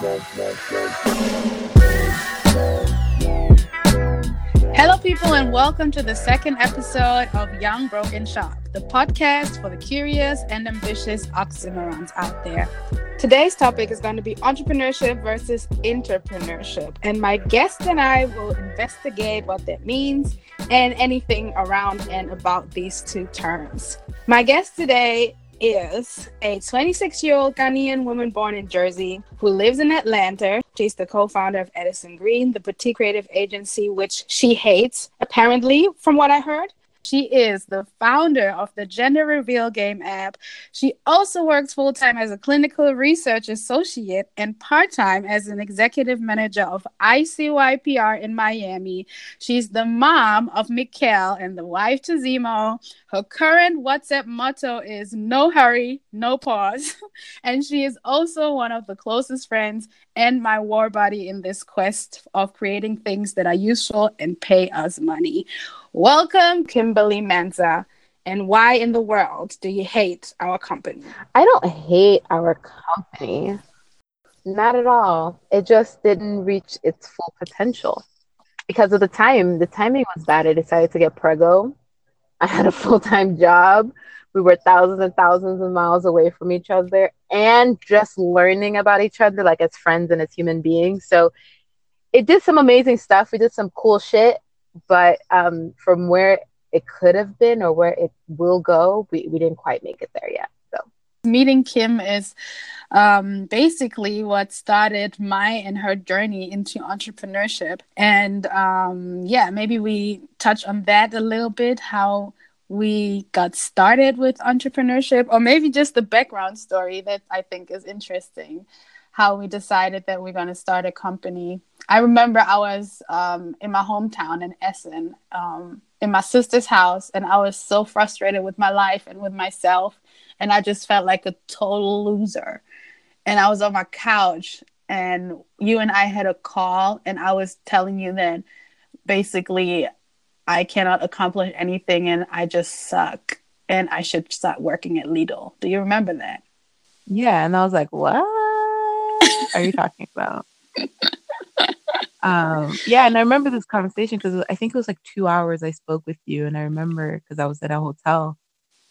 Hello, people, and welcome to the second episode of Young Broken Shop, the podcast for the curious and ambitious oxymorons out there. Today's topic is going to be entrepreneurship versus intrapreneurship, and my guest and I will investigate what that means and anything around and about these two terms. My guest today is a 26 year old Ghanaian woman born in Jersey who lives in Atlanta. She's the co founder of Edison Green, the boutique creative agency, which she hates, apparently, from what I heard. She is the founder of the Gender Reveal Game app. She also works full time as a clinical research associate and part time as an executive manager of ICYPR in Miami. She's the mom of Mikhail and the wife to Zemo. Her current WhatsApp motto is no hurry, no pause. and she is also one of the closest friends and my war buddy in this quest of creating things that are useful and pay us money. Welcome, Kimberly Manza. And why in the world do you hate our company? I don't hate our company. Not at all. It just didn't reach its full potential because of the time. The timing was bad. I decided to get prego. I had a full time job. We were thousands and thousands of miles away from each other and just learning about each other, like as friends and as human beings. So it did some amazing stuff. We did some cool shit but um, from where it could have been or where it will go, we, we didn't quite make it there yet. Meeting Kim is um, basically what started my and her journey into entrepreneurship. And um, yeah, maybe we touch on that a little bit, how we got started with entrepreneurship, or maybe just the background story that I think is interesting how we decided that we're going to start a company. I remember I was um, in my hometown in Essen, um, in my sister's house, and I was so frustrated with my life and with myself. And I just felt like a total loser. And I was on my couch, and you and I had a call, and I was telling you that basically I cannot accomplish anything and I just suck and I should start working at Lidl. Do you remember that? Yeah. And I was like, what? are you talking about? um, yeah, and I remember this conversation because I think it was like two hours I spoke with you, and I remember because I was at a hotel,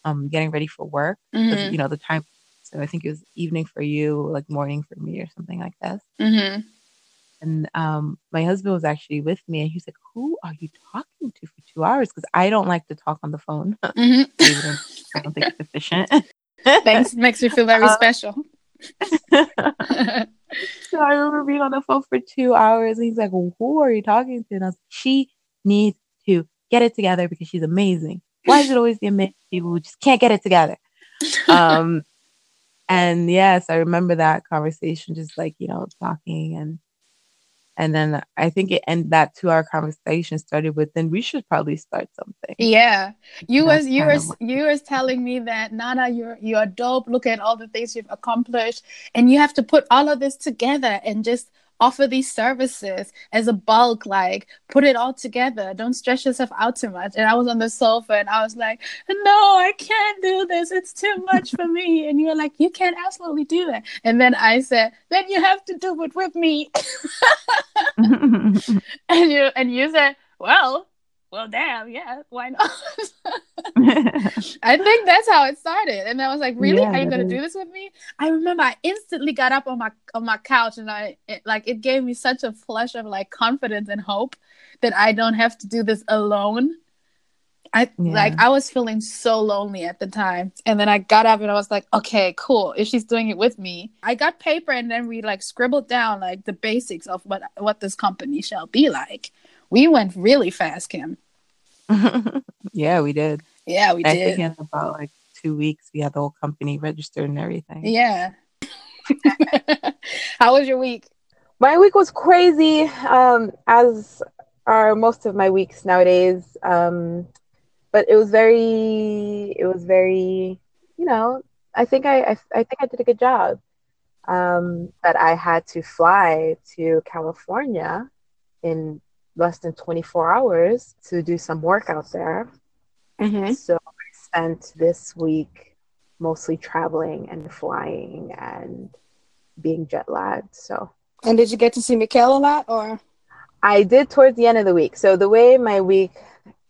um, getting ready for work. Mm-hmm. You know the time, so I think it was evening for you, like morning for me, or something like this. Mm-hmm. And um, my husband was actually with me, and he was like, "Who are you talking to for two hours?" Because I don't like to talk on the phone. Mm-hmm. I don't think it's efficient. Thanks, makes me feel very um, special. so I remember being on the phone for two hours. And he's like, well, Who are you talking to? And I was like, She needs to get it together because she's amazing. Why is it always the amazing people who just can't get it together? Um, and yes, I remember that conversation, just like, you know, talking and and then I think it and that two hour conversation started with then we should probably start something. Yeah. You was you were you was telling me that Nana, you're you're dope. Look at all the things you've accomplished. And you have to put all of this together and just offer these services as a bulk like put it all together. Don't stress yourself out too much. And i was on the sofa and i was like no i can't do this. It's too much for me. And you're like you can't absolutely do that. And then i said then you have to do it with me. And you and you said well well, damn, yeah, why not? I think that's how it started. And I was like, really? Yeah, Are you gonna is. do this with me? I remember I instantly got up on my on my couch and I it, like it gave me such a flush of like confidence and hope that I don't have to do this alone. I yeah. like I was feeling so lonely at the time. And then I got up and I was like, okay, cool. If she's doing it with me. I got paper and then we like scribbled down like the basics of what what this company shall be like we went really fast, Kim. yeah, we did. Yeah, we I did. think in about like two weeks, we had the whole company registered and everything. Yeah. How was your week? My week was crazy, um, as are most of my weeks nowadays. Um, but it was very, it was very, you know, I think I, I, I think I did a good job. Um, that I had to fly to California in less than 24 hours to do some work out there. Mm-hmm. So I spent this week mostly traveling and flying and being jet lagged. So And did you get to see Mikhail a lot or? I did towards the end of the week. So the way my week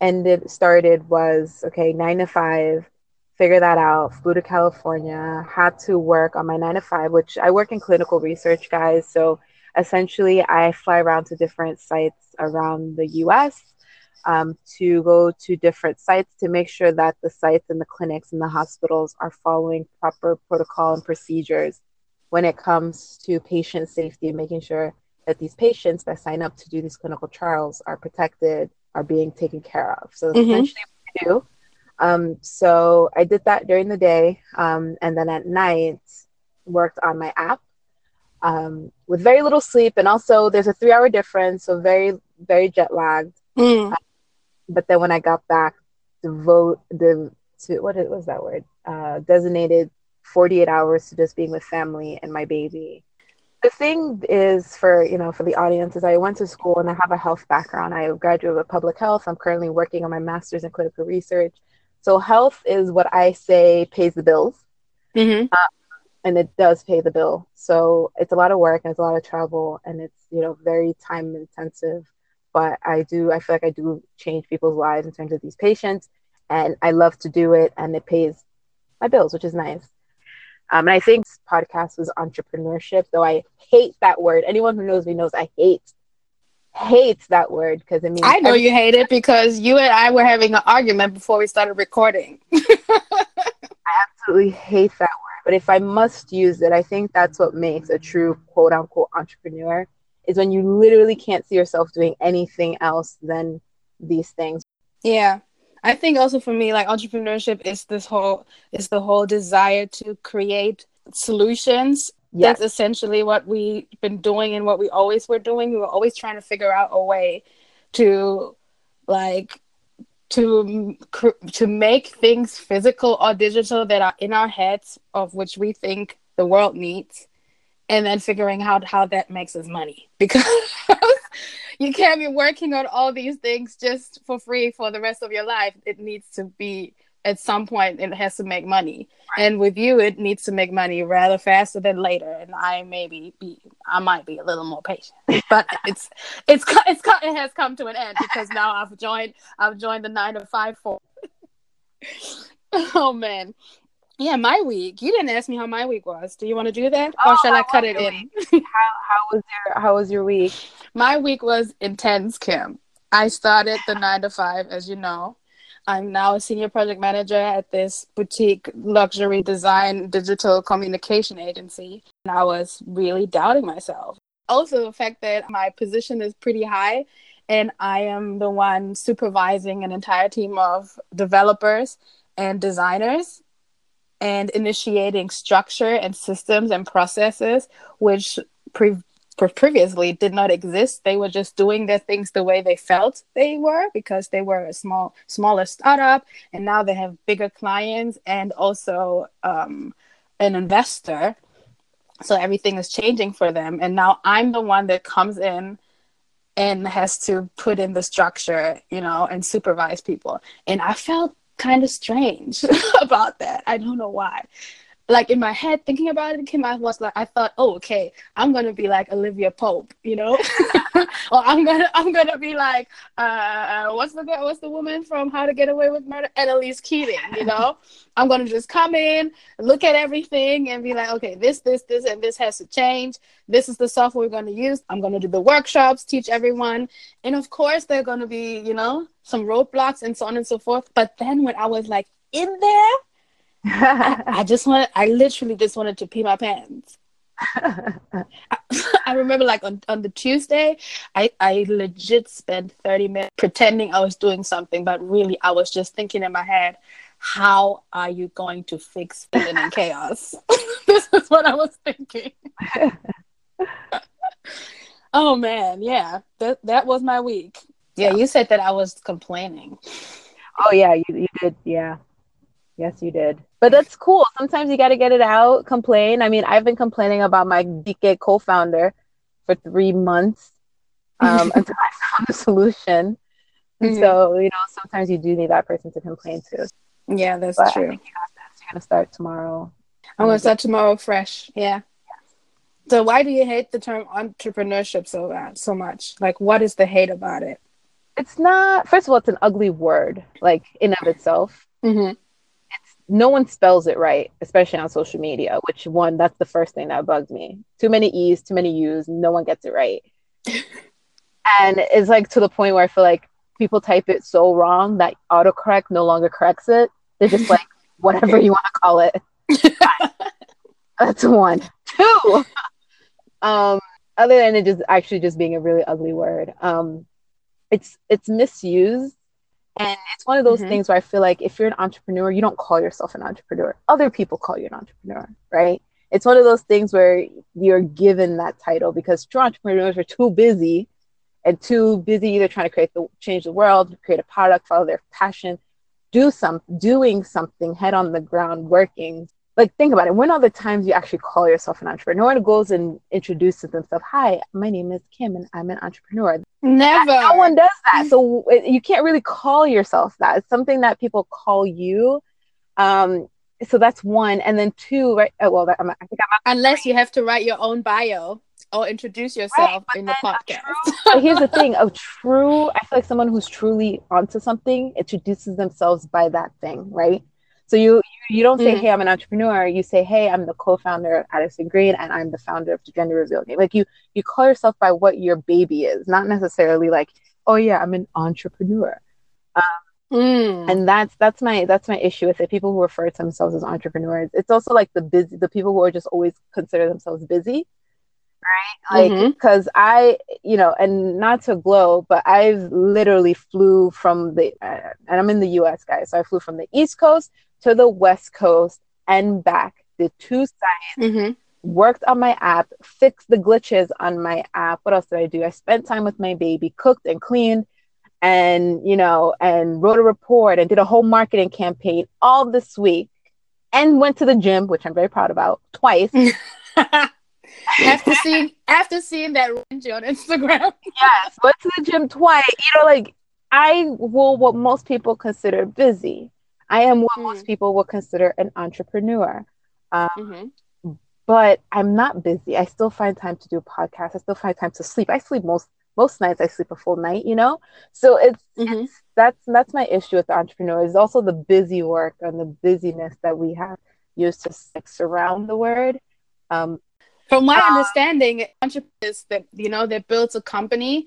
ended started was okay, nine to five, figure that out, flew to California, had to work on my nine to five, which I work in clinical research, guys. So essentially I fly around to different sites around the US um, to go to different sites to make sure that the sites and the clinics and the hospitals are following proper protocol and procedures when it comes to patient safety and making sure that these patients that sign up to do these clinical trials are protected, are being taken care of. So mm-hmm. essentially what we do. Um, so I did that during the day, um, and then at night worked on my app um, with very little sleep, and also there's a three-hour difference, so very very jet lagged. Mm. Uh, but then when I got back, devote the to what was that word? Uh, designated 48 hours to just being with family and my baby. The thing is for, you know, for the audience is I went to school and I have a health background. I graduated with public health. I'm currently working on my master's in clinical research. So health is what I say pays the bills. Mm-hmm. Uh, and it does pay the bill. So it's a lot of work and it's a lot of travel and it's, you know, very time intensive. But I do, I feel like I do change people's lives in terms of these patients and I love to do it and it pays my bills, which is nice. Um, and I think this podcast was entrepreneurship, though I hate that word. Anyone who knows me knows I hate hates that word because it means I know you hate it because you and I were having an argument before we started recording. I absolutely hate that word. But if I must use it, I think that's what makes a true quote unquote entrepreneur is when you literally can't see yourself doing anything else than these things. Yeah. I think also for me, like entrepreneurship is this whole is the whole desire to create solutions. Yes. That's essentially what we've been doing and what we always were doing. We were always trying to figure out a way to like to to make things physical or digital that are in our heads of which we think the world needs and then figuring out how that makes us money because you can't be working on all these things just for free for the rest of your life. It needs to be at some point it has to make money. Right. And with you it needs to make money rather faster than later. And I maybe be I might be a little more patient. But it's it's it's it has come to an end because now I've joined I've joined the 9 to 5 for Oh man. Yeah, my week. You didn't ask me how my week was. Do you want to do that, oh, or shall I cut it in? how, how was your How was your week? My week was intense, Kim. I started the nine to five, as you know. I'm now a senior project manager at this boutique luxury design digital communication agency, and I was really doubting myself. Also, the fact that my position is pretty high, and I am the one supervising an entire team of developers and designers and initiating structure and systems and processes which pre- previously did not exist they were just doing their things the way they felt they were because they were a small smaller startup and now they have bigger clients and also um, an investor so everything is changing for them and now i'm the one that comes in and has to put in the structure you know and supervise people and i felt kind of strange about that. I don't know why. Like in my head, thinking about it, Kim, I was like, I thought, oh, okay, I'm gonna be like Olivia Pope, you know, or I'm gonna, I'm gonna be like, uh, what's the girl, what's the woman from How to Get Away with Murder, Annalise Keating, you know. I'm gonna just come in, look at everything, and be like, okay, this, this, this, and this has to change. This is the software we're gonna use. I'm gonna do the workshops, teach everyone, and of course, they're gonna be, you know, some roadblocks and so on and so forth. But then when I was like in there, I, I, just wanted, I literally just wanted to pee my pants. I, I, remember like on, on the Tuesday, I, I legit spent 30 minutes pretending I was doing something, but really I was just thinking in my head, how are you going to fix feeling in chaos? this is what I was thinking. oh man, yeah. That that was my week. Yeah, you said that I was complaining. Oh yeah, you you did. Yeah. Yes, you did. But that's cool. Sometimes you got to get it out, complain. I mean, I've been complaining about my DK co-founder for 3 months um, until I found a solution. Mm-hmm. So, you know, sometimes you do need that person to complain to. Yeah, that's but true. I think you got this. You're going to start tomorrow. I'm going to start tomorrow fresh. Yeah. So why do you hate the term entrepreneurship so uh, so much? Like, what is the hate about it? It's not. First of all, it's an ugly word, like in of itself. Mm-hmm. No one spells it right, especially on social media. Which one? That's the first thing that bugs me. Too many e's, too many u's. No one gets it right, and it's like to the point where I feel like people type it so wrong that autocorrect no longer corrects it. They're just like whatever you want to call it. That's one. Two. Um, other than it just actually just being a really ugly word. Um, it's it's misused and it's one of those Mhm. things where I feel like if you're an entrepreneur, you don't call yourself an entrepreneur. Other people call you an entrepreneur, right? It's one of those things where you're given that title because true entrepreneurs are too busy and too busy either trying to create the change the world, create a product, follow their passion, do some doing something head on the ground, working. Like think about it. When are the times you actually call yourself an entrepreneur? No one goes and introduces themselves. Hi, my name is Kim and I'm an entrepreneur Never. no one does that so you can't really call yourself that it's something that people call you um so that's one and then two right oh, well that, I'm, i think i'm Unless you have to write your own bio or introduce yourself in the podcast. but here's the thing a true i feel like someone who's truly onto something introduces themselves by that thing right so you you don't say Mm. hey i'm an entrepreneur. You say hey i'm the co-founder of addison green and i'm the founder of the gender reveal game. Like you you call yourself by what your baby is not necessarily like oh yeah i'm an entrepreneur. Mm. and that's that's my that's my issue with it. People who refer to themselves as entrepreneurs it's also like the busy the people who are just always consider themselves busy right? Like because i you know and not to glow but i've literally flew from the uh, and i'm in the us guys so i flew from the east coast to the west coast and back. The two sides Mhm. worked on my app fixed the glitches on my app. What else did i do? I spent time with my baby cooked and cleaned and you know and wrote a report and did a whole marketing campaign all this week and went to the gym which i'm very proud about twice. After seeing after seeing that Renji on Instagram. yes went to the gym twice. You know like i will what most people consider busy i am what Mm. most people will consider an entrepreneur Mhm. but i'm not busy i still find time to do podcasts i still find time to sleep i sleep most most nights i sleep a full night you know so it's Mhm. it's that's that's my issue with the entrepreneurs also the busy work and the busyness that we have used to like, surround the word um From my understanding, entrepreneurs that you know that builds a company,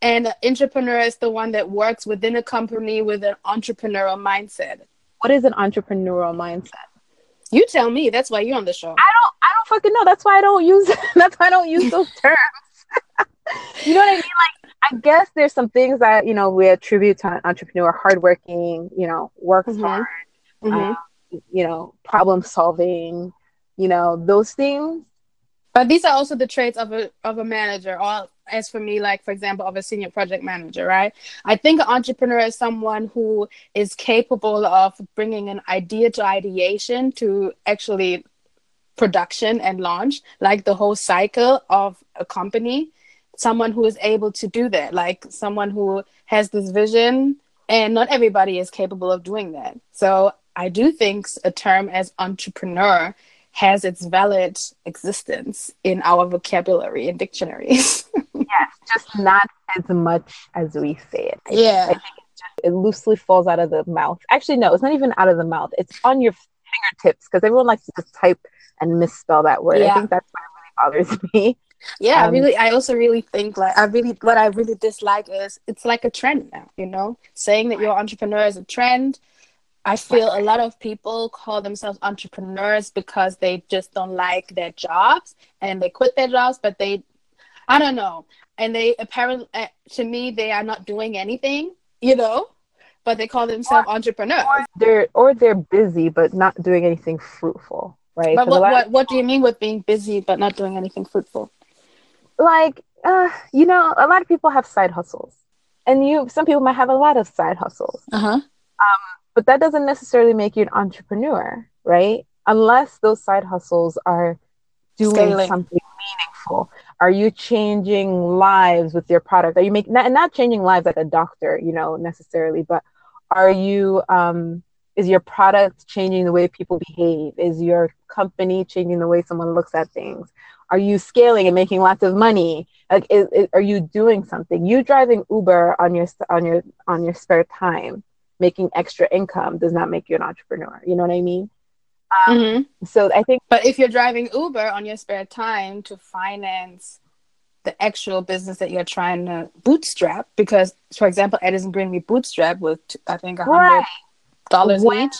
and an intrapreneur is the one that works within a company with an intrapreneurial mindset. What is an entrepreneurial mindset You tell me. That's why you're on the show. i don't i don't fucking know that's why i don't use that's why i don't use those terms you know what i mean like i guess there's some things that you know we attribute to an entrepreneur hardworking you know works Mhm. hard Mhm. you know problem solving you know those things But these are also the traits of a of a manager, or as for me, like for example, of a senior project manager, right? I think an entrepreneur is someone who is capable of bringing an idea to ideation to actually production and launch, like the whole cycle of a company. Someone who is able to do that, like someone who has this vision, and not everybody is capable of doing that. So I do think a term as entrepreneur has its valid existence in our vocabulary and dictionaries. yes just not as much as we say it yeah. Think, think it loosely falls out of the mouth actually no it's not even out of the mouth it's on your fingertips because everyone likes to just type and misspell that word Yeah. i think that's what really bothers me Yeah, I Um, really I also really think like I really what I really dislike is it's like a trend now, you know? Saying that you're an entrepreneur is a trend. I feel a lot of people call themselves entrepreneurs because they just don't like their jobs and they quit their jobs, but they I don't know. And they apparently uh, to me they are not doing anything, you know? But they call themselves entrepreneurs. they're or they're busy but not doing anything fruitful right but what, lot what what do you mean with being busy but not doing anything fruitful? like uh you know a lot of people have side hustles and you some people might have a lot of side hustles Uh-huh. but that doesn't necessarily make you an entrepreneur, right? Unless those side hustles are doing Scaling. something meaningful. Are you changing lives with your product? Are you making not, not changing lives like a doctor, you know, necessarily, but are you um is your product changing the way people behave? Is your company changing the way someone looks at things? Are you scaling and making lots of money? Like is, is, are you doing something? You driving uber on your on your on your spare time making extra income does not make you an entrepreneur. You know what i mean um, mm-hmm. so i think but if you're driving uber on your spare time to finance the actual business that you're trying to bootstrap because for example edison green we bootstrap with i think a hundred right. dollars each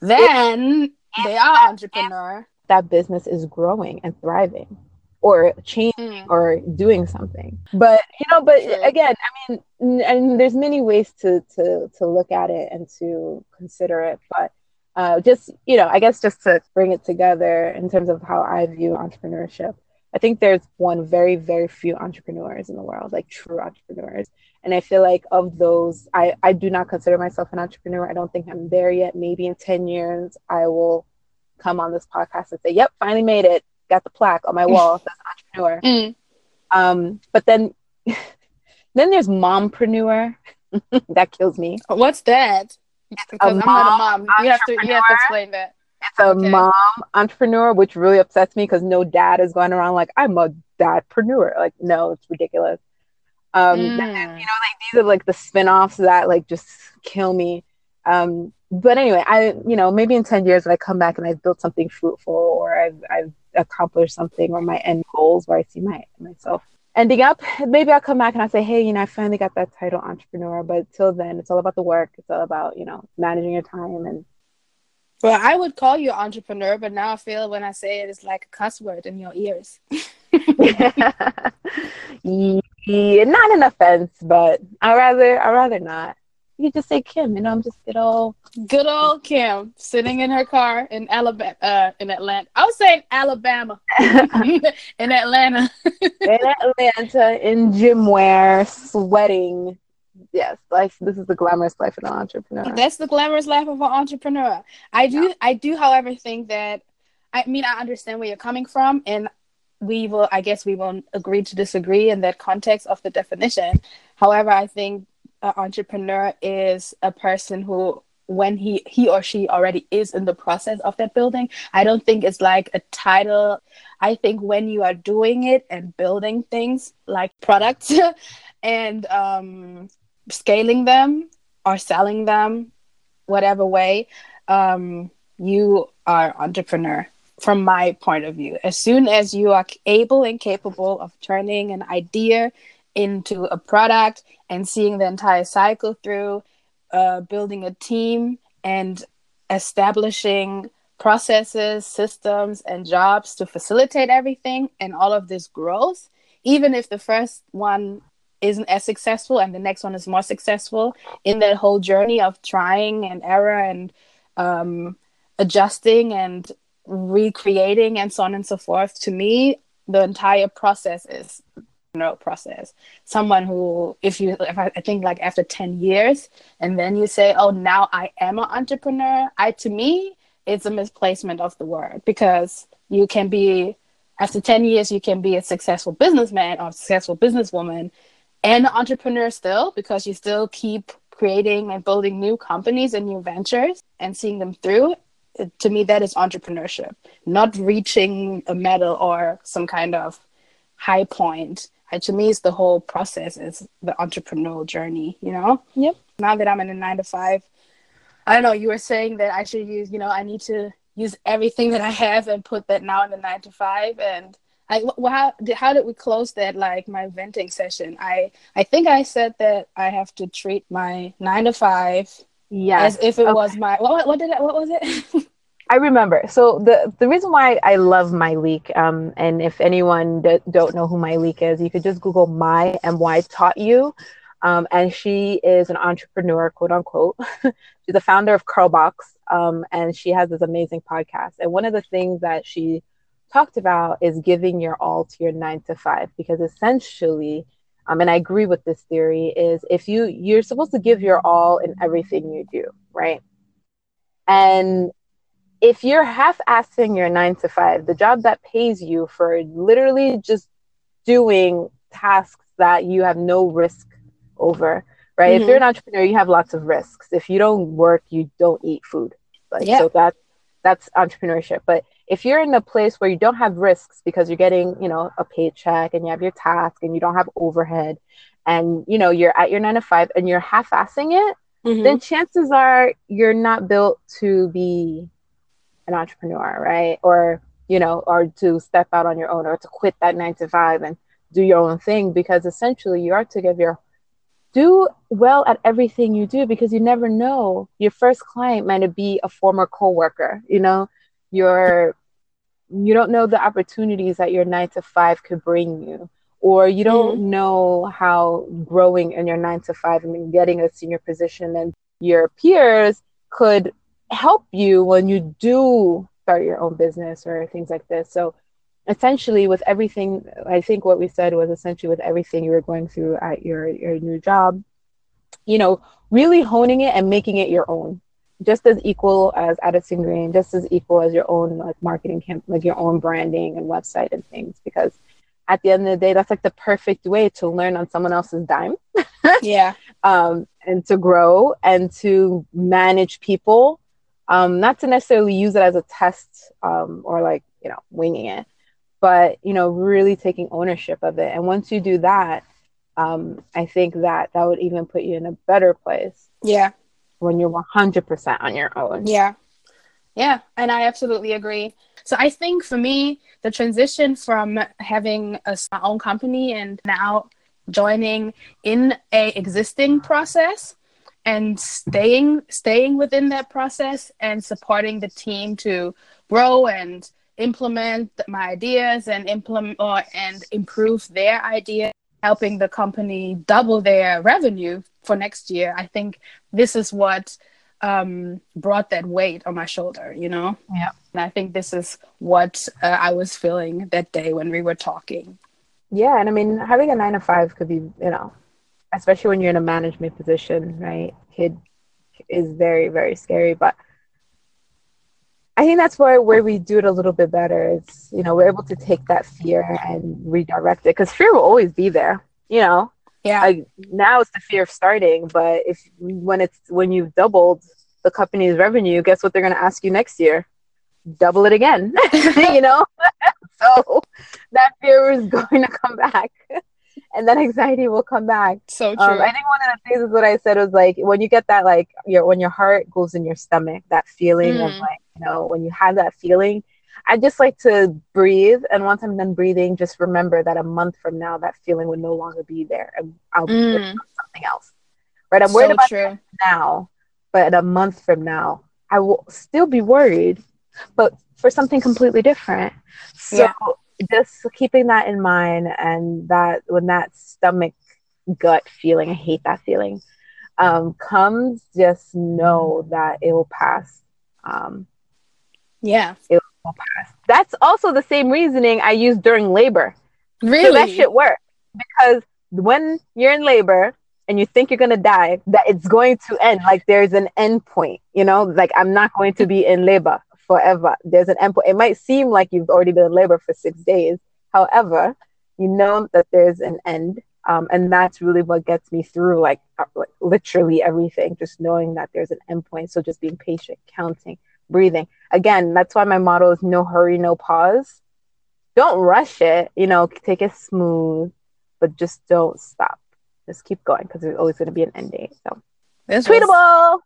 then they are entrepreneur that business is growing and thriving or changing mm. or doing something but you know but again i mean and there's many ways to to to look at it and to consider it but uh, just you know i guess just to bring it together in terms of how i view entrepreneurship I think there's one very, very few entrepreneurs in the world, like true entrepreneurs. And I feel like of those, I, I do not consider myself an entrepreneur. I don't think I'm there yet. Maybe in 10 years, I will come on this podcast and say, yep, finally made it. Got the plaque on my wall. That's entrepreneur. Mm. Um, but then, then there's mompreneur. that kills me. What's that? Because I'm not a mom. You have to you have to explain that it's a okay. mom entrepreneur, which really upsets me because no dad is going around like I'm a dadpreneur. Like, no, it's ridiculous. Um, mm. you know, like these are like the spin-offs that like just kill me. Um, but anyway, I you know maybe in ten years when I come back and I've built something fruitful or I've I've accomplished something or my end goals where I see my myself ending up, maybe I'll come back and I'll say, hey, you know, I finally got that title entrepreneur. But till then, it's all about the work. It's all about you know managing your time and well, I would call you entrepreneur, but now I feel when I say it, it's like a cuss word in your ears. yeah, not an offense, but I rather I rather not. You just say Kim, you know, I'm just good old good old Kim sitting in her car in Alabama uh, in Atlanta. I was saying Alabama in Atlanta. in Atlanta in gym wear, sweating yes, life. This is the glamorous life of an entrepreneur. That's the glamorous life of an entrepreneur. I do, yeah. I do, however, think that. I mean, I understand where you're coming from, and we will. I guess we will agree to disagree in that context of the definition. However, I think an entrepreneur is a person who when he he or she already is in the process of that building i don't think it's like a title i think when you are doing it and building things like products and um scaling them or selling them, whatever way, um, you are entrepreneur from my point of view. As soon as you are able and capable of turning an idea into a product and seeing the entire cycle through, uh, building a team and establishing processes, systems, and jobs to facilitate everything and all of this growth, even if the first one isn't as successful and the next one is more successful in that whole journey of trying and error and um, adjusting and recreating and so on and so forth to me the entire process is no process. Someone who if you if I, I think like after 10 years and then you say oh now i am an entrepreneur i to me it's a misplacement of the word because you can be after 10 years you can be a successful businessman or successful businesswoman and an entrepreneur still because you still keep creating and building new companies and new ventures and seeing them through. To me that is entrepreneurship not reaching a medal or some kind of high point to me it's the whole process is the entrepreneurial journey you know yep now that i'm in a nine to five i don't know you were saying that i should use you know i need to use everything that i have and put that now in the nine to five and I well, how did how did we close that like my venting session? I I think I said that I have to treat my nine to five yes. as if it okay. was my what what did I, what was it? I remember. So the the reason why I love Myleik, um, and if anyone d- don't know who Myleik is, you could just Google my and why taught you, um, and she is an entrepreneur, quote unquote. She's the founder of Curlbox, um, and she has this amazing podcast. And one of the things that she talked about is giving your all to your nine to five because essentially um, and i agree with this theory is if you you're supposed to give your all in everything you do right and if you're half-assing your nine to five the job that pays you for literally just doing tasks that you have no risk over right? Mhm. If you're an entrepreneur, you have lots of risks. If you don't work, you don't eat food. Like, Yeah. So that that's entrepreneurship. But if you're in a place where you don't have risks because you're getting, you know, a paycheck and you have your task and you don't have overhead, and you know you're at your nine to five and you're half-assing it, Mhm. then chances are you're not built to be an entrepreneur, right? Or you know, or to step out on your own, or to quit that nine to five and do your own thing because essentially you are to give your do well at everything you do because you never know. Your first client might be a former coworker you know? Your you don't know the opportunities that your nine to five could bring you or you don't mm-hmm. know how growing in your nine to five and getting a senior position and your peers could help you when you do start your own business or things like this so essentially with everything i think what we said was essentially with everything you were going through at your your new job you know really honing it and making it your own just as equal as Addison Green, just as equal as your own like marketing camp, like your own branding and website and things. Because at the end of the day, that's like the perfect way to learn on someone else's dime, yeah. um, and to grow and to manage people. Um, not to necessarily use it as a test um, or like you know winging it, but you know really taking ownership of it. And once you do that, um, I think that that would even put you in a better place Yeah. when you're 100% on your own. Yeah. Yeah. And I absolutely agree. So I think for me, the transition from having a, my own company and now joining in a existing process and staying staying within that process and supporting the team to grow and implement my ideas and implement or and improve their idea helping the company double their revenue for next year i think this is what um, brought that weight on my shoulder, you know? Yeah. And I think this is what uh, I was feeling that day when we were talking. Yeah, and I mean, having a nine to five could be, you know, especially when you're in a management position, right? Kid is very, very scary. But I think that's where where we do it a little bit better. Is you know we're able to take that fear and redirect it because fear will always be there. You know, Yeah. like now it's the fear of starting, but if when it's when you've doubled the company's revenue, guess what they're going to ask you next year? Double it again. you know, so that fear is going to come back, and that anxiety will come back. so true. Um, I think one of the things is what I said was like when you get that like your when your heart goes in your stomach, that feeling of Mm. like you know when you have that feeling. I just like to breathe, and once I'm done breathing, just remember that a month from now, that feeling would no longer be there, and I'll be Mm, about something else. Right? I'm worried so about true. now, but a month from now, I will still be worried, but for something completely different. So Yeah. Just keeping that in mind and that when that stomach gut feeling, I hate that feeling, um, comes, just know that it will pass. Um, Yeah. will pass. That's also the same reasoning I used during labor. So that shit works because when you're in labor and you think you're gonna die, that it's going to end. Like there's an end point, you know. Like I'm not going to be in labor forever. There's an end point. It might seem like you've already been in labor for six days. However, you know that there's an end, um, and that's really what gets me through. Like, uh, like literally everything. Just knowing that there's an end point. So just being patient, counting, breathing. Again, that's why my motto is no hurry, no pause. Don't rush it. You know, take it smooth but just don't stop. Just keep going because there's always going to be an end date. So This was- tweetable.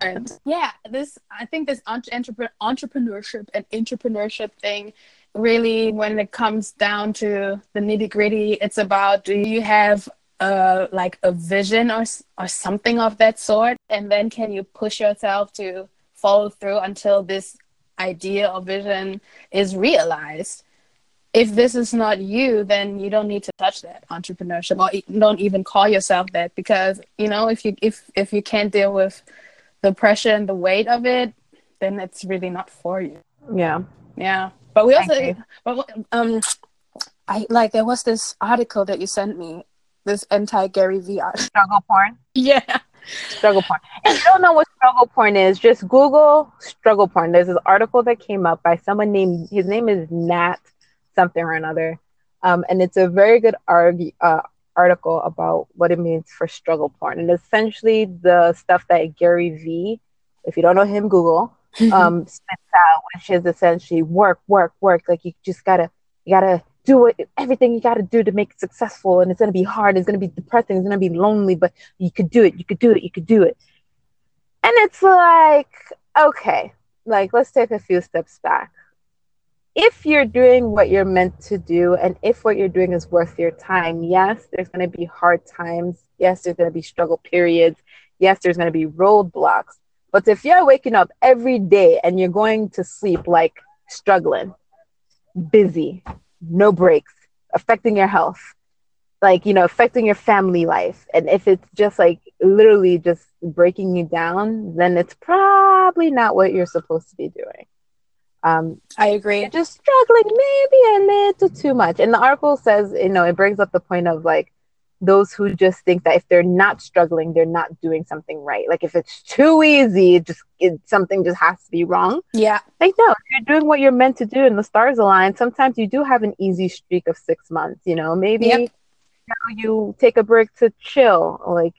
And yeah, this I think this entre- entrepre- entrepreneurship and intrapreneurship thing really, when it comes down to the nitty gritty, it's about do you have uh like a vision or or something of that sort, and then can you push yourself to follow through until this idea or vision is realized. If this is not you, then you don't need to touch that entrepreneurship, or don't even call yourself that, because you know if you if if you can't deal with the pressure and the weight of it, then it's really not for you. Yeah. Yeah. But we also, but um, I like there was this article that you sent me, this anti Gary Vee article. Struggle porn. Yeah. Struggle porn. If you don't know what struggle porn is, just Google struggle porn. There's this article that came up by someone named, his name is Nat something or another. Um, and it's a very good argue, uh, article about what it means for struggle porn, and essentially the stuff that Gary Vee, if you don't know him, Google, um, spits out, which is essentially work, work, work. Like you just gotta, you gotta do it, everything you gotta do to make it successful, and it's gonna be hard, it's gonna be depressing, it's gonna be lonely, but you could do it, you could do it, you could do it. And it's like, okay, like let's take a few steps back if you're doing what you're meant to do and if what you're doing is worth your time, yes, there's going to be hard times. Yes, there's going to be struggle periods. Yes, there's going to be roadblocks. But if you're waking up every day and you're going to sleep like struggling, busy, no breaks, affecting your health, like, you know, affecting your family life, and if it's just like literally just breaking you down, then it's probably not what you're supposed to be doing. Um, I agree. Just struggling maybe a little too much. And the article says, you know, it brings up the point of like those who just think that if they're not struggling, they're not doing something right. Like if it's too easy, it just it, something just has to be wrong. Yeah. Like no, if you're doing what you're meant to do and the stars align, sometimes you do have an easy streak of six months. You know, maybe yep. you, know, you take a break to chill. Like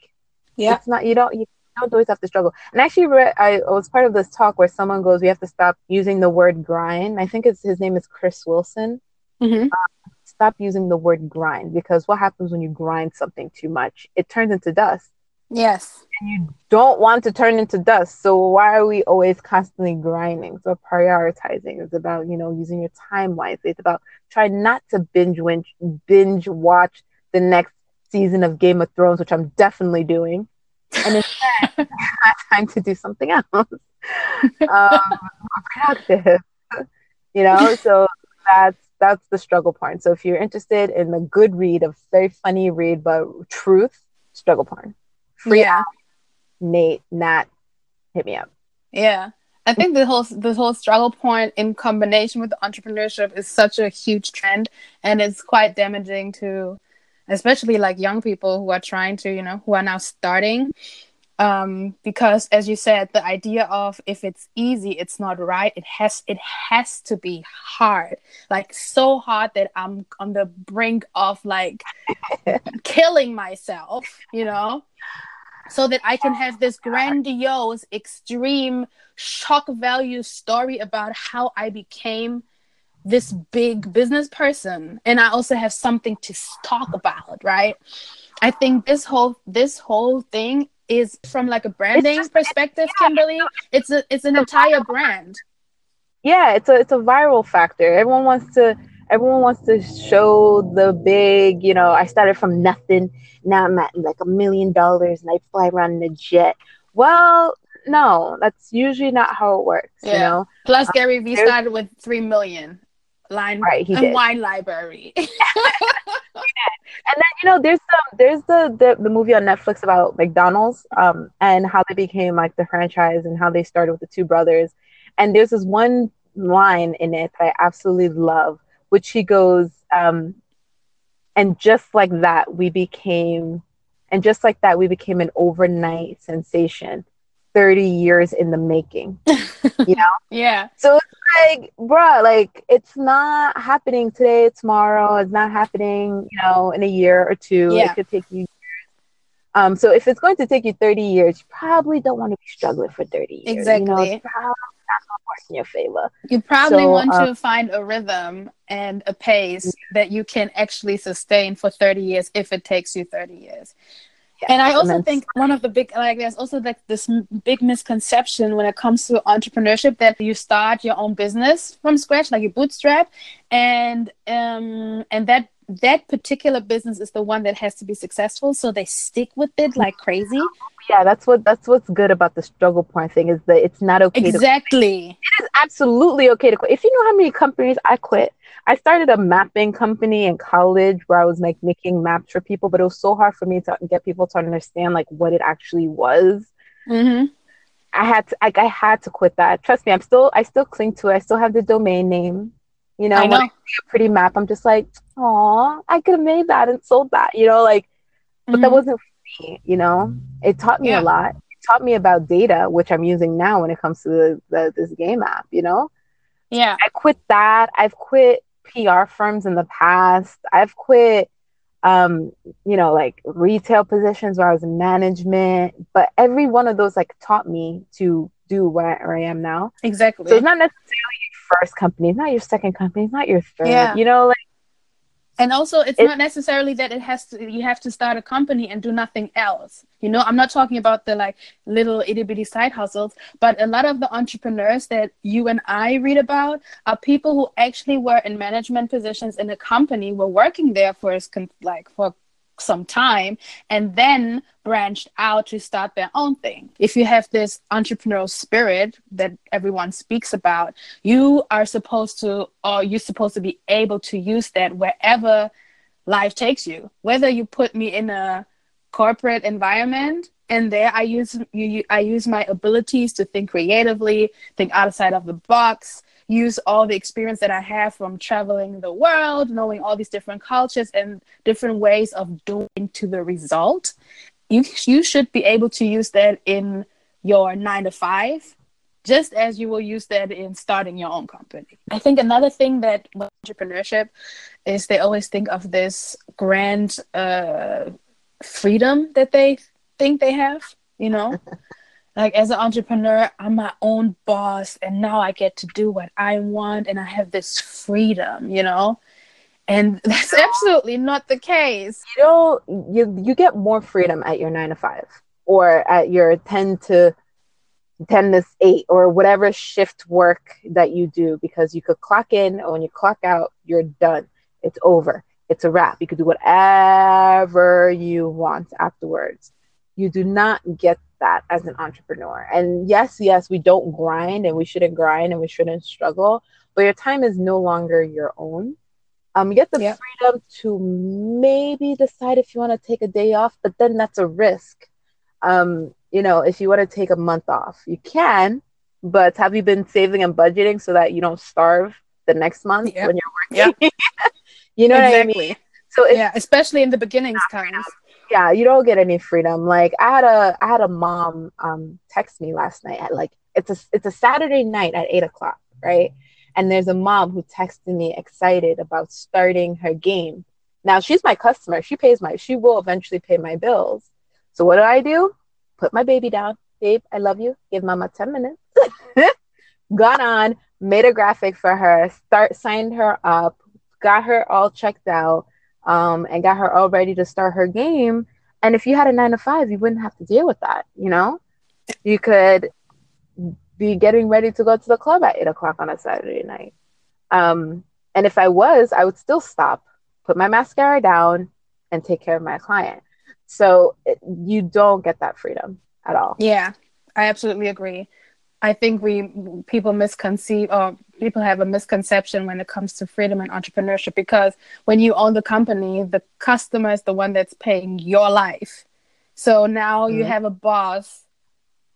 yeah, it's not you don't you don't always have to struggle. And actually, read, I was part of this talk where someone goes, "We have to stop using the word grind." I think it's his name is Chris Wilson. Mm-hmm. Uh, stop using the word grind because what happens when you grind something too much? It turns into dust. Yes. And you don't want to turn into dust. So why are we always constantly grinding? So prioritizing is about, you know, using your time wisely. It's about try not to binge binge watch the next season of Game of Thrones, which I'm definitely doing and instead had time to do something else. Um, productive you know? So that's that's the struggle porn. So if you're interested in a good read a very funny read but truth struggle porn. Free yeah. nate nat hit me up. Yeah. I think the whole this whole struggle porn in combination with entrepreneurship is such a huge trend, and it's quite damaging to especially like young people who are trying to you know who are now starting. Um because as you said the idea of if it's easy it's not right it has it has to be hard. Like so hard that i'm on the brink of like killing myself you know? So that i can have this grandiose extreme shock value story about how i became this big business person and i also have something to talk about right? I think this whole this whole thing is from like a branding just, perspective yeah, kimberly. it's a it's an entire brand. Yeah it's a it's a viral factor. Everyone wants to everyone wants to show the big you know i started from nothing. Now i'm at like a million dollars and i fly around in a jet. Well no that's usually not how it works yeah. you know? Plus gary vee um, started with three million line right, he did. wine library. and then you know, there's some there's the, the the movie on Netflix about McDonald's um and how they became like the franchise and how they started with the two brothers. And there's this one line in it that I absolutely love, which he goes, um, and just like that, we became and just like that, we became an overnight sensation. 30 years in the making you know? Yeah. So it's like bruh like it's not happening today tomorrow it's not happening you know in a year or two. Yeah. it could take you years. Um so if it's going to take you 30 years you probably don't want to be struggling for 30 years exactly you know, it's probably not work in your favor. You probably so, want um, to find a rhythm and a pace that you can actually sustain for 30 years if it takes you 30 years and I also think one of the big like there's also like this big misconception when it comes to entrepreneurship that you start your own business from scratch, like you bootstrap, and um and that that particular business is the one that has to be successful, so they stick with it like crazy. Yeah, that's what that's what's good about the struggle porn thing is that it's not okay. Exactly, to, it is absolutely okay to quit. If you know how many companies I quit I started a mapping company in college where I was like making maps for people, but it was so hard for me to get people to understand like what it actually was. Mm-hmm. I had to, like, I had to quit that. Trust me, I'm still, I still cling to it. I still have the domain name. You know, I know. when I see a pretty map, I'm just like, oh, I could have made that and sold that. You know, like, but mm-hmm. that wasn't me. You know, it taught me yeah. a lot. It taught me about data, which I'm using now when it comes to the, the this game app. You know. Yeah. I quit that. I've quit PR firms in the past. I've quit um, you know, like retail positions where I was in management. But every one of those like taught me to do where I, where I am now. Exactly. So it's not necessarily first company, it's not your second company, it's not your third. Yeah. You know, like and also it's It- not necessarily that it has to you have to start a company and do nothing else you know i'm not talking about the like little itty-bitty side hustles but a lot of the entrepreneurs that you and i read about are people who actually were in management positions in a company were working there for like for some time and then branched out to start their own thing. If you have this entrepreneurial spirit that everyone speaks about you are supposed to or you're supposed to be able to use that wherever life takes you. Whether you put me in a corporate environment and there i use you, you i use my abilities to think creatively think outside of the box use all the experience that i have from traveling the world knowing all these different cultures and different ways of doing to the result you you should be able to use that in your 9 to 5 just as you will use that in starting your own company. I think another thing that entrepreneurship is they always think of this grand uh, freedom that they think they have, you know? like as an entrepreneur, I'm my own boss and now I get to do what I want and I have this freedom, you know? And that's absolutely not the case. you know you you get more freedom at your nine to five or at your 10 to 10 to 8 or whatever shift work that you do because you could clock in and when you clock out you're done it's over it's a wrap you could do whatever you want afterwards you do not get that as an entrepreneur and yes yes we don't grind and we shouldn't grind and we shouldn't struggle but your time is no longer your own um, you get the Yeah. freedom to maybe decide if you want to take a day off, but then that's a risk. Um, you know, if you want to take a month off, you can, but have you been saving and budgeting so that you don't starve the next month Yeah. when you're working? you know what I mean? So Yeah, especially in the beginnings times. Yeah, you don't get any freedom. Like I had a I had a mom um text me last night at like it's a it's a Saturday night at eight o'clock, right? And there's a mom who texted me excited about starting her game. Now she's my customer. She pays my she will eventually pay my bills. So what do I do? Put my baby down. Babe, I love you. Give mama 10 minutes. Gone on, made a graphic for her, start signed her up, got her all checked out um, and got her all ready to start her game. And if you had a nine to five, you wouldn't have to deal with that. You know, you could be getting ready to go to the club at eight o'clock on a Saturday night. Um, and if I was, I would still stop, put my mascara down, and take care of my client. So it, you don't get that freedom at all. Yeah, I absolutely agree. I think we people misconceive or people have a misconception when it comes to freedom and entrepreneurship because when you own the company, the customer is the one that's paying your life. So now you Mhm. have a boss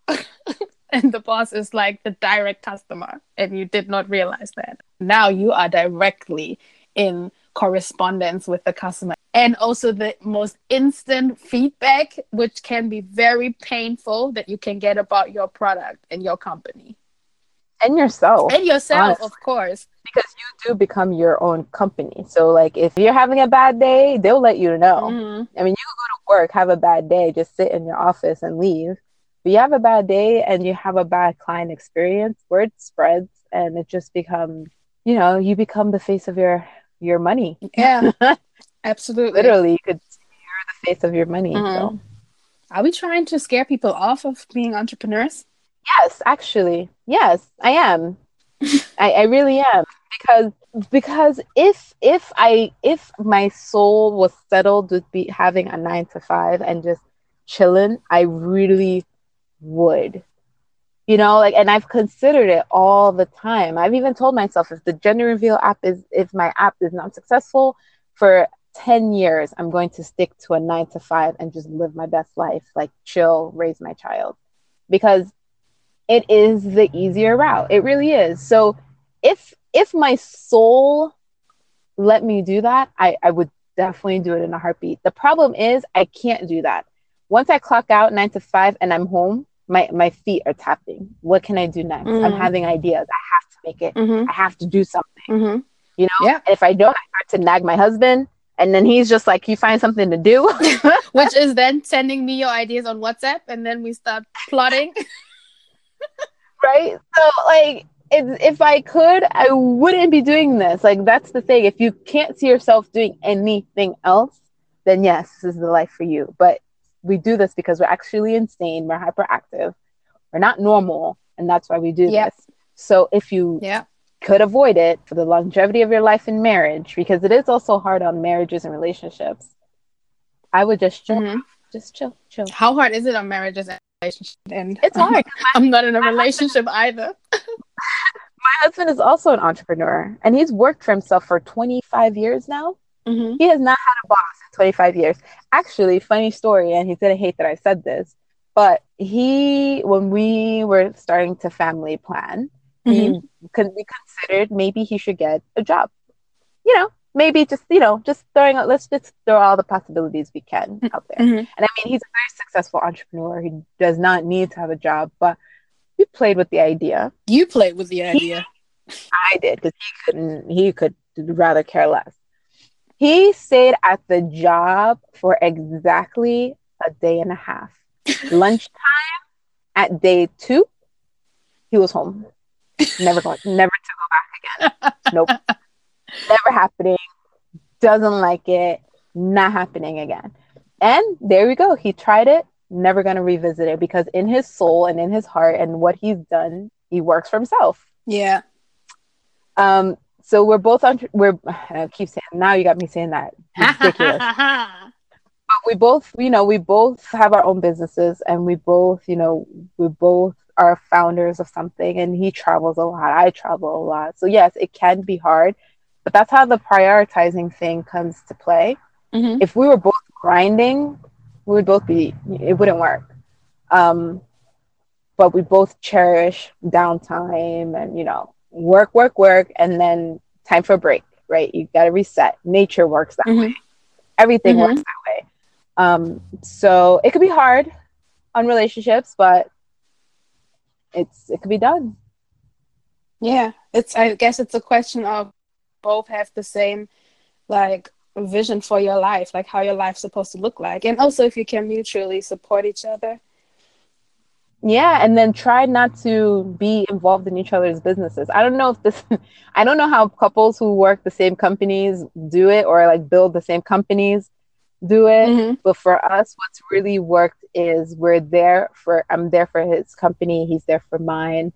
and the boss is like the direct customer and you did not realize that. Now you are directly in correspondence with the customer and also the most instant feedback which can be very painful that you can get about your product and your company And yourself. and yourself honestly. of course because you do become your own company. So like if you're having a bad day, they'll let you know. Mhm. I mean, you could go to work, have a bad day, just sit in your office and leave. But you have a bad day and you have a bad client experience, word spreads and it just becomes, you know, you become the face of your your money. yeah absolutely Literally, you could you're the face of your money. So Mhm. are we trying to scare people off of being entrepreneurs yes, actually. Yes, I am. I, I really am. Because because if if I if my soul was settled with be having a nine to five and just chilling, I really would. You know, like and I've considered it all the time. I've even told myself if the gender reveal app is if my app is not successful for 10 years, I'm going to stick to a nine to five and just live my best life, like chill, raise my child. Because it is the easier route. It really is. So if if my soul let me do that, I, I would definitely do it in a heartbeat. The problem is I can't do that. Once I clock out nine to five and I'm home, my, my feet are tapping. What can I do next? I'm Mhm. having ideas. I have to make it. mm-hmm. I have to do something. Mm-hmm. You know? Yeah. And if I don't, I start to nag my husband and then he's just like, "You find something to do," which is then sending me your ideas on WhatsApp, and then we start plotting. right? So like if, if I could, I wouldn't be doing this. Like that's the thing. If you can't see yourself doing anything else, then yes, this is the life for you. But we do this because we're actually insane, we're hyperactive, we're not normal, and that's why we do yep. this. So if you yeah. could avoid it for the longevity of your life in marriage, because it is also hard on marriages and relationships, I would just chill. Mm-hmm. Just chill, chill. How hard is it on marriages and relationships? And it's hard. I'm not in a relationship either. my husband is also an entrepreneur and he's worked for himself for 25 years now. Mm-hmm. He has not had a boss in 25 years. Actually, funny story, and he's gonna hate that I said this, but he, when we were starting to family plan, mm-hmm. he could be considered maybe he should get a job. You know, maybe just you know, just throwing out. Let's just throw all the possibilities we can out there. Mm-hmm. And I mean, he's a very successful entrepreneur. He does not need to have a job, but we played with the idea. You played with the idea. He, I did because he couldn't. He could rather care less. He stayed at the job for exactly a day and a half. Lunchtime at day two, he was home. Never going, never to go back again. Nope. never happening. Doesn't like it. Not happening again. And there we go. He tried it never going to revisit it because in his soul and in his heart and what he's done, he works for himself. Yeah. Um. So we're both on. We're. I keep saying now. You got me saying that. Ridiculous. but we both, you know, we both have our own businesses, and we both, you know, we both are founders of something. And he travels a lot. I travel a lot. So yes, it can be hard, but that's how the prioritizing thing comes to play. Mm-hmm. If we were both grinding, we would both be it wouldn't work um but we both cherish downtime and you know work work work and then time for a break right you got to reset nature works that mm-hmm. way everything mm-hmm. works that way um so it could be hard on relationships but it's it could be done yeah it's i guess it's a question of both have the same like vision for your life, like how your life's supposed to look like. And also if you can mutually support each other. Yeah, and then try not to be involved in each other's businesses. I don't know if this I don't know how couples who work the same companies do it or like build the same companies do it. Mm-hmm. But for us, what's really worked is we're there for I'm there for his company, he's there for mine,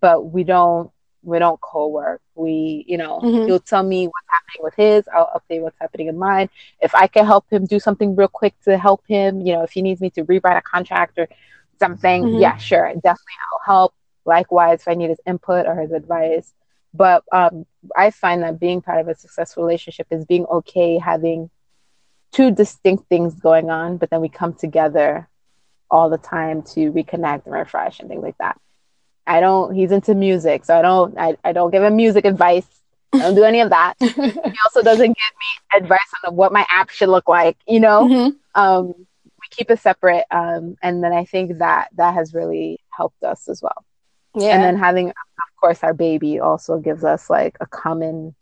but we don't we don't co-work we you know mm-hmm. he'll tell me what's happening with his i'll update what's happening in mine if i can help him do something real quick to help him you know if he needs me to rewrite a contract or something mm-hmm. yeah sure definitely i'll help likewise if i need his input or his advice but um, i find that being part of a successful relationship is being okay having two distinct things going on but then we come together all the time to reconnect and refresh and things like that I don't. He's into music, so I don't. I, I don't give him music advice. I don't do any of that. he also doesn't give me advice on what my app should look like. You know, mm-hmm. um, keep it separate, um, and then I think that that has really helped us as well. Yeah. And then having, of course, our baby also gives us like a common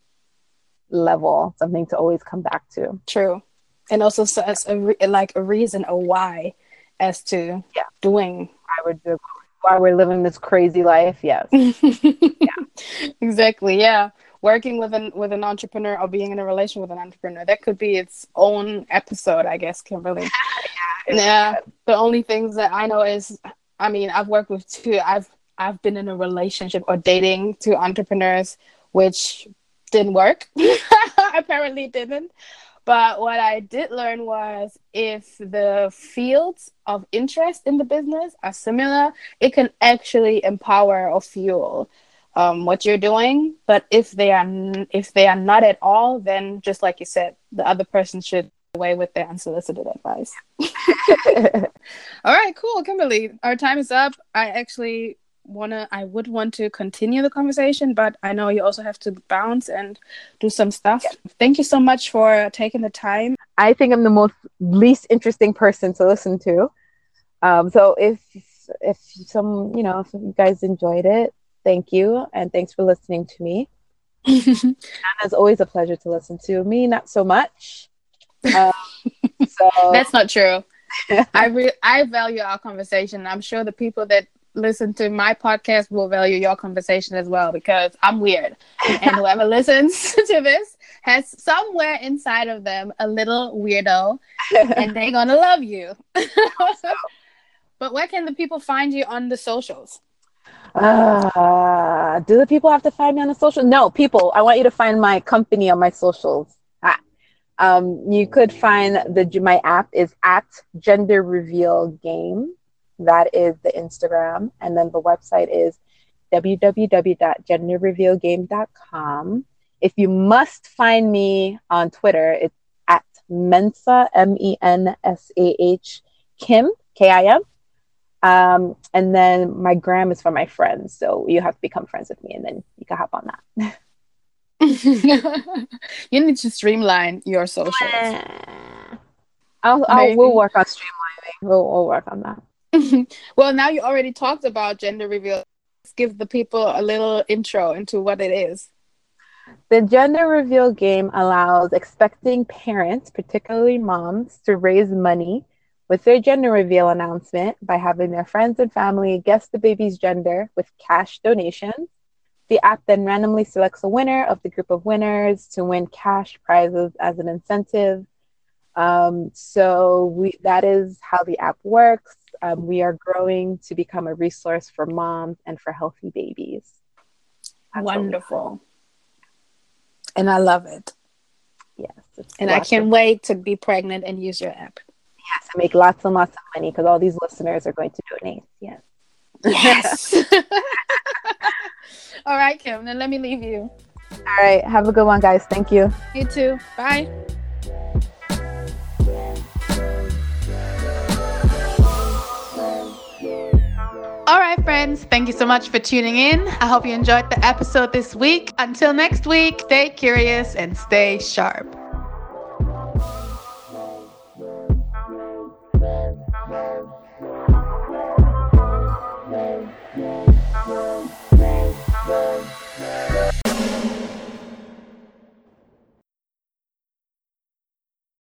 level, something to always come back to. True, and also so as a re- like a reason, a why, as to yeah. doing. I would do why we're living this crazy life. Yes. yeah. Exactly. Yeah. Working with an with an entrepreneur or being in a relation with an entrepreneur, that could be its own episode, I guess, Kimberly. yeah. yeah. The only things that I know is I mean, I've worked with two I've I've been in a relationship or dating two entrepreneurs which didn't work. Apparently didn't. But what I did learn was if the fields of interest in the business are similar, it can actually empower or fuel um, what you're doing. But if they are n- if they are not at all, then just like you said, the other person should away with their unsolicited advice. all right, cool, Kimberly. Our time is up. I actually wanna I would want to continue the conversation, but I know you also have to bounce and do some stuff. Yeah. Thank you so much for taking the time. I think I'm the most least interesting person to listen to. Um, so if if some you know if you guys enjoyed it, thank you and thanks for listening to me. and it's always a pleasure to listen to me. Not so much. Um, so That's not true. I re- I value our conversation. I'm sure the people that listen to my podcast will value your conversation as well because I'm weird. And whoever listens to this has somewhere inside of them a little weirdo and they're going to love you. but where can the people find you on the socials? Uh, do the people have to find me on the social? No, people. I want you to find my company on my socials. Ah. Um, you could find the my app is at Gender Reveal Game. That is the Instagram, and then the website is www.genderrevealgame.com. If you must find me on Twitter, it's at Mensah M E N S A H Kim K I M. Um, and then my gram is for my friends. So you have to become friends with me and then you can hop on that. you need to streamline your socials. I'll, I'll we'll work on streamlining. We'll, we'll work on that. well, now you already talked about gender reveal. Let's give the people a little intro into what it is. The gender reveal game allows expecting parents, particularly moms, to raise money with their gender reveal announcement by having their friends and family guess the baby's gender with cash donations. The app then randomly selects a winner of the group of winners to win cash prizes as an incentive. Um, so we, that is how the app works. Um, we are growing to become a resource for moms and for healthy babies. That's Wonderful. And I love it. Yes. And I can't wait to be pregnant and use your app. Yes, and make lots and lots of money because all these listeners are going to donate. Yes. Yes. all right, Kim. Then let me leave you. All right. Have a good one, guys. Thank you. You too. Bye. All right, friends. Thank you so much for tuning in. I hope you enjoyed the episode this week. Until next week, stay curious and stay sharp.